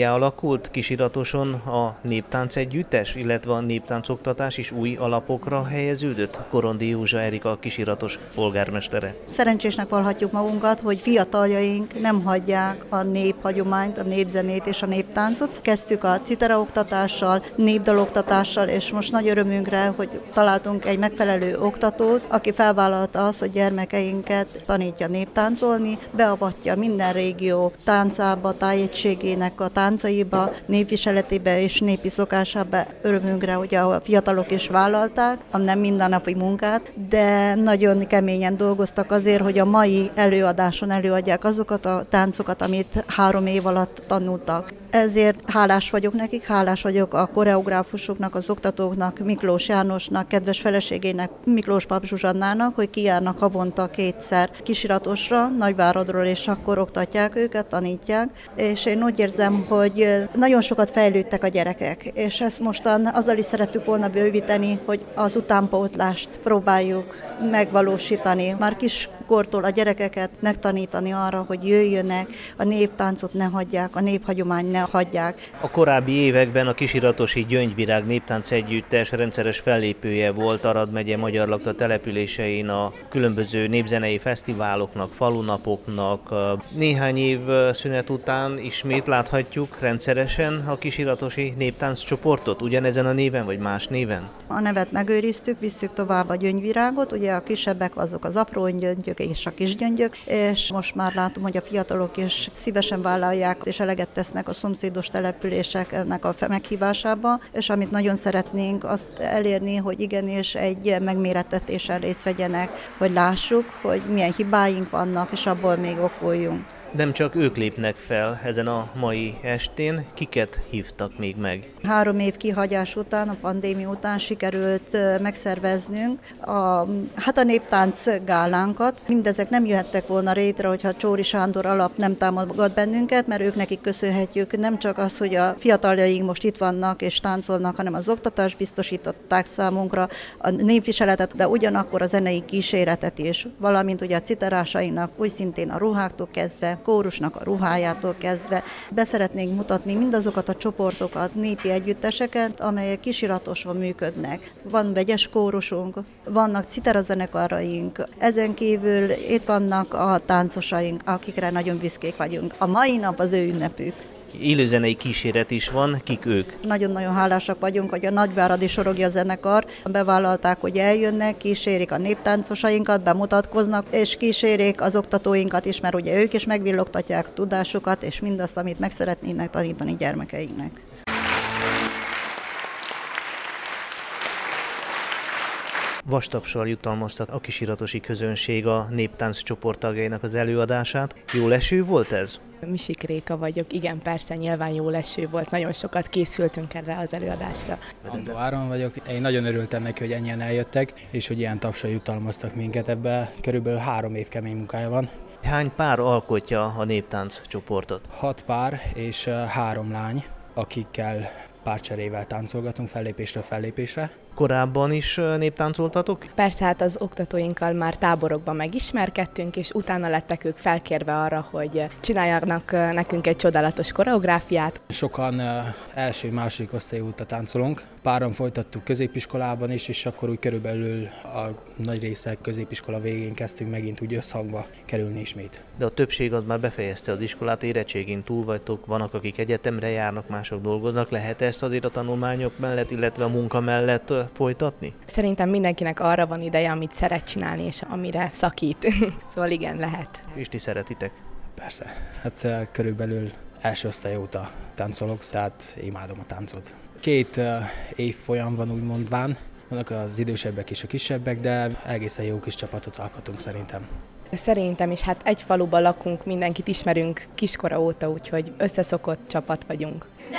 újjá alakult kisiratoson a néptánc együttes, illetve a néptáncoktatás is új alapokra helyeződött? Korondi Józsa Erika kisiratos polgármestere. Szerencsésnek valhatjuk magunkat, hogy fiataljaink nem hagyják a néphagyományt, a népzenét és a néptáncot. Kezdtük a citera oktatással, népdaloktatással, és most nagy örömünkre, hogy találtunk egy megfelelő oktatót, aki felvállalta azt, hogy gyermekeinket tanítja néptáncolni, beavatja minden régió táncába, tájegységének a táncaiba, népviseletébe és népi szokásába. Örömünkre, hogy a fiatalok is vállalták nem mindennapi munkát, de nagyon keményen dolgoztak azért, hogy a mai előadáson előadják azokat a táncokat, amit három év alatt tanultak. Ezért hálás vagyok nekik, hálás vagyok a koreográfusoknak, az oktatóknak, Miklós Jánosnak, kedves feleségének, Miklós Pap Zsuzsannának, hogy kijárnak havonta kétszer kisiratosra, Nagyváradról, és akkor oktatják őket, tanítják. És én úgy érzem, hogy nagyon sokat fejlődtek a gyerekek, és ezt mostan azzal is szerettük volna bővíteni, hogy az utánpótlást próbáljuk megvalósítani. Már kis kortól a gyerekeket megtanítani arra, hogy jöjjönek, a néptáncot ne hagyják, a néphagyomány ne hagyják. A korábbi években a kisiratosi Gyöngyvirág néptánc együttes rendszeres fellépője volt Arad megye Magyar Lakta településein a különböző népzenei fesztiváloknak, falunapoknak. Néhány év szünet után ismét láthatjuk rendszeresen a kisiratosi néptánc csoportot, ugyanezen a néven vagy más néven? A nevet megőriztük, visszük tovább a gyöngyvirágot, ugye a kisebbek azok az apró gyöngyök és a kisgyöngyök, és most már látom, hogy a fiatalok is szívesen vállalják és eleget tesznek a szomszédos településeknek a meghívásába, és amit nagyon szeretnénk azt elérni, hogy igenis egy megmérettetésen részt vegyenek, hogy lássuk, hogy milyen hibáink vannak, és abból még okoljunk. Nem csak ők lépnek fel ezen a mai estén, kiket hívtak még meg? Három év kihagyás után, a pandémia után sikerült megszerveznünk a, hát a néptánc gálánkat. Mindezek nem jöhettek volna rétre, hogyha Csóri Sándor alap nem támogat bennünket, mert ők nekik köszönhetjük nem csak az, hogy a fiataljaink most itt vannak és táncolnak, hanem az oktatást biztosították számunkra, a népviseletet, de ugyanakkor a zenei kíséretet is, valamint ugye a citerásainak úgy szintén a ruháktól kezdve kórusnak a ruhájától kezdve. Beszeretnénk mutatni mindazokat a csoportokat, népi együtteseket, amelyek kisiratoson működnek. Van vegyes kórusunk, vannak citerazenekaraink, ezen kívül itt vannak a táncosaink, akikre nagyon büszkék vagyunk. A mai nap az ő ünnepük élőzenei kíséret is van, kik ők? Nagyon-nagyon hálásak vagyunk, hogy a Nagyváradi Sorogja zenekar bevállalták, hogy eljönnek, kísérik a néptáncosainkat, bemutatkoznak, és kísérik az oktatóinkat is, mert ugye ők is megvillogtatják tudásukat, és mindazt, amit meg szeretnének tanítani gyermekeinknek. Vastapsal jutalmaztak a kisiratosi közönség a néptánc csoporttagjainak az előadását. Jó leső volt ez? Misik Réka vagyok, igen, persze, nyilván jó leső volt, nagyon sokat készültünk erre az előadásra. Andó Áron vagyok, én nagyon örültem neki, hogy ennyien eljöttek, és hogy ilyen tapsal jutalmaztak minket, ebbe körülbelül három év kemény munkája van. Hány pár alkotja a néptánc csoportot? Hat pár és három lány, akikkel párcserével táncolgatunk fellépésről fellépésre korábban is néptáncoltatok? Persze, hát az oktatóinkkal már táborokban megismerkedtünk, és utána lettek ők felkérve arra, hogy csináljanak nekünk egy csodálatos koreográfiát. Sokan első-második osztályú óta táncolunk, páran folytattuk középiskolában is, és akkor úgy körülbelül a nagy része középiskola végén kezdtünk megint úgy összhangba kerülni ismét. De a többség az már befejezte az iskolát, érettségén túl vagytok, vannak akik egyetemre járnak, mások dolgoznak, lehet ezt azért a tanulmányok mellett, illetve a munka mellett folytatni? Szerintem mindenkinek arra van ideje, amit szeret csinálni, és amire szakít. szóval igen, lehet. És ti szeretitek? Persze. Hát eh, körülbelül első osztály óta táncolok, tehát imádom a táncot. Két uh, évfolyam van úgy mondván, vannak az idősebbek és a kisebbek, de egészen jó kis csapatot alkotunk szerintem. Szerintem is, hát egy faluban lakunk, mindenkit ismerünk kiskora óta, úgyhogy összeszokott csapat vagyunk. De